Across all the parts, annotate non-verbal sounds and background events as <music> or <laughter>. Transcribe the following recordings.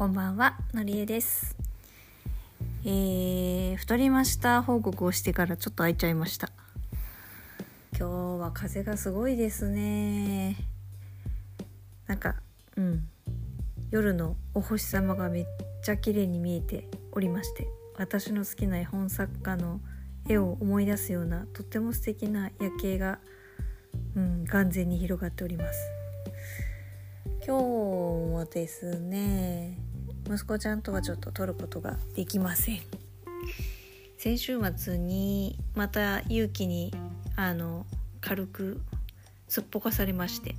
こんばんは、のりえです。えー、太りました報告をしてからちょっと空いちゃいました。今日は風がすごいですね。なんか、うん。夜のお星様がめっちゃ綺麗に見えておりまして、私の好きな絵本作家の絵を思い出すようなとっても素敵な夜景が、うん、眼前に広がっております。今日もですね息子ちゃんとはちょっと撮ることができません。先週末にまた勇気にあの軽くすっぽかされまして。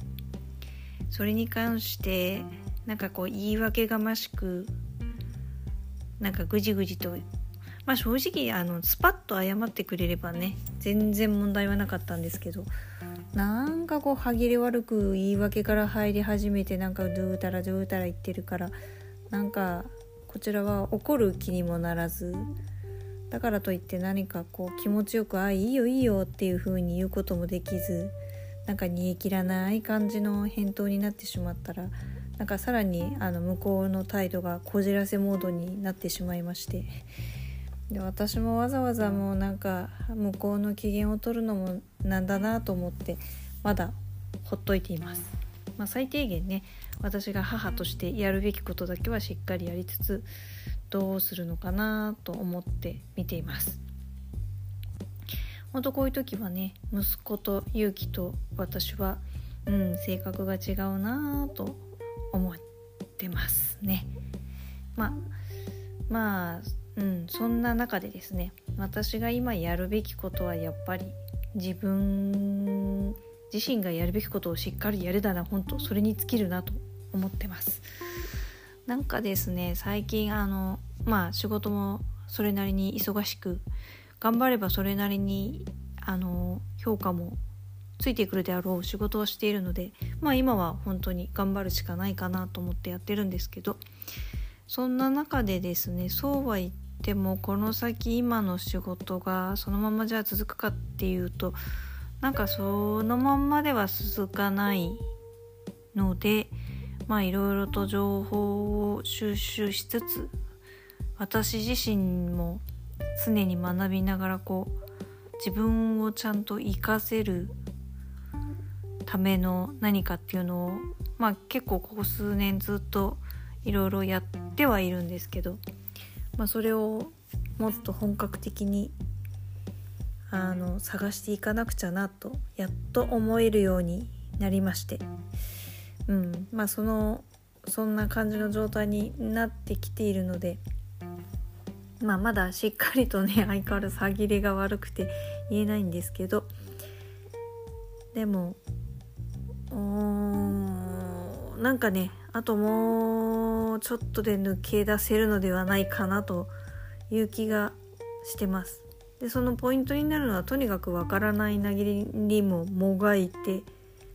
それに関してなんかこう言い訳がましくなんかぐじぐじとまあ正直あのスパッと謝ってくれればね全然問題はなかったんですけどなんかこう歯切れ悪く言い訳から入り始めてなんかドゥータラドゥータラ言ってるからなんかこちらは怒る気にもならずだからといって何かこう気持ちよく「あいいよいいよ」っていう風に言うこともできずなんか煮え切らない感じの返答になってしまったらなんかさらにあの向こうの態度がこじらせモードになってしまいましてで私もわざわざもうなんか向こうの機嫌を取るのもなんだなと思ってまだほっといています。まあ、最低限ね私が母としてやるべきことだけはしっかりやりつつどうするのかなと思って見ています。本当こういう時はね息子と勇気と私は、うん、性格が違うなと思ってますね。まあまあうん、そんな中でですね私が今やるべきことはやっぱり自分自身がやるべきことをしっかりやるだな本当それに尽きるなと思ってます。なんかですね最近あのまあ仕事もそれなりに忙しく頑張ればそれなりにあの評価もついてくるであろう仕事をしているのでまあ今は本当に頑張るしかないかなと思ってやってるんですけどそんな中でですねそうは言ってもこの先今の仕事がそのままじゃあ続くかっていうとなんかそのまんまでは続かないのでまあいろいろと情報を収集しつつ私自身も常に学びながらこう自分をちゃんと活かせるための何かっていうのをまあ結構ここ数年ずっといろいろやってはいるんですけど、まあ、それをもっと本格的にあの探していかなくちゃなとやっと思えるようになりまして、うんまあ、そのそんな感じの状態になってきているので、まあ、まだしっかりとね <laughs> 相変わらず歯切れが悪くて言えないんですけどでもうんなんかねあともうちょっとで抜け出せるのではないかなという気がしてます。でそのポイントになるのはとにかくわからないなぎりにももがいて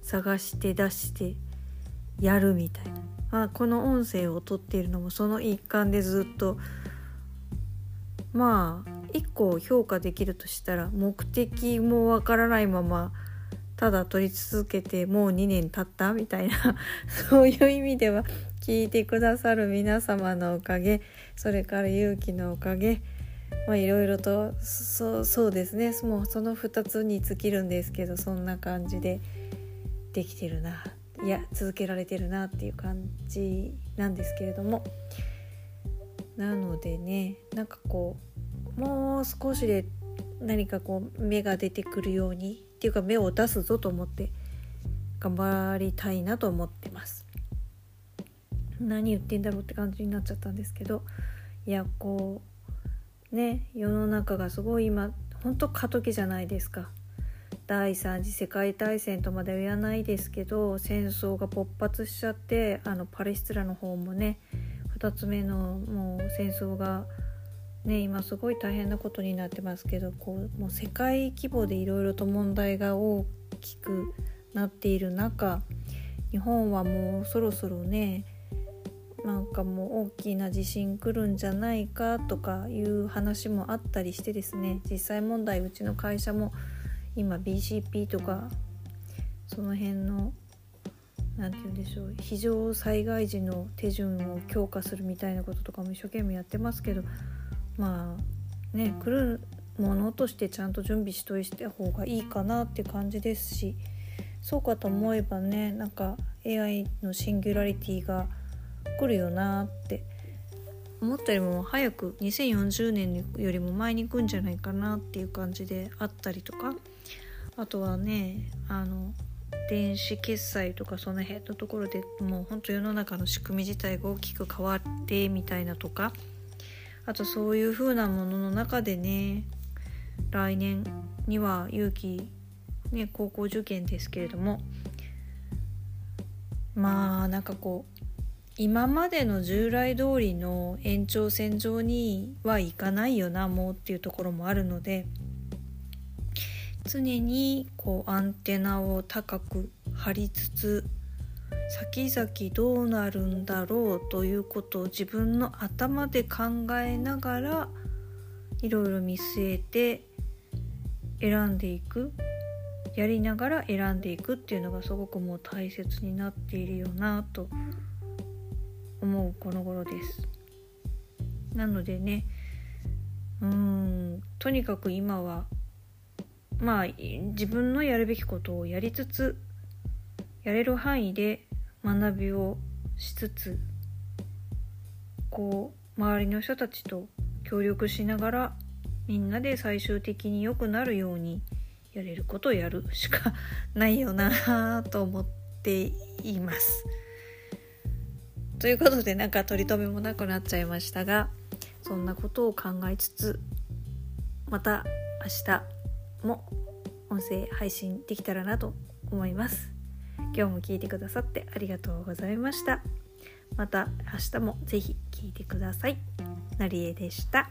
探して出してやるみたいな、まあ、この音声をとっているのもその一環でずっと。まあ一個評価できるとしたら目的もわからないままただ撮り続けてもう2年経ったみたいな。<laughs> そういう意味では聞いてくださる皆様のおかげそれから勇気のおかげまあいろいろとそそうですね。もうその2つに尽きるんですけどそんな感じでできてるな。いや続けられてるなっていう感じなんですけれども。なのでねなんかこうもう少しで何かこう芽が出てくるようにっていうか芽を出すぞと思って頑張りたいなと思ってます。何言ってんだろうって感じになっちゃったんですけど。いやこうね世の中がすごい今ほんと過渡期じゃないですか。第三次世界大戦とまでは言わないですけど戦争が勃発しちゃってあのパレスチナの方もね2つ目のもう戦争がね今すごい大変なことになってますけどこうもう世界規模でいろいろと問題が大きくなっている中日本はもうそろそろねなんかもう大きな地震来るんじゃないかとかいう話もあったりしてですね実際問題うちの会社も今 BCP とかその辺の何て言うんでしょう非常災害時の手順を強化するみたいなこととかも一生懸命やってますけどまあね来るものとしてちゃんと準備しといた方がいいかなって感じですしそうかと思えばねなんか AI のシンギュラリティが来るよなって思ったよりも早く2040年よりも前に行くんじゃないかなっていう感じであったりとかあとはねあの電子決済とかその辺のところでもうほんと世の中の仕組み自体が大きく変わってみたいなとかあとそういう風なものの中でね来年には勇気ね高校受験ですけれどもまあなんかこう今までの従来通りの延長線上にはいかないよなもうっていうところもあるので常にこうアンテナを高く張りつつ先々どうなるんだろうということを自分の頭で考えながらいろいろ見据えて選んでいくやりながら選んでいくっていうのがすごくもう大切になっているよなと思うこの頃です。なのでねうーんとにかく今はまあ自分のやるべきことをやりつつやれる範囲で学びをしつつこう周りの人たちと協力しながらみんなで最終的に良くなるようにやれることをやるしかないよなと思っています。ということでなんか取り留めもなくなっちゃいましたがそんなことを考えつつまた明日も音声配信できたらなと思います。今日も聞いてくださってありがとうございました。また明日も是非聞いてください。なりえでした。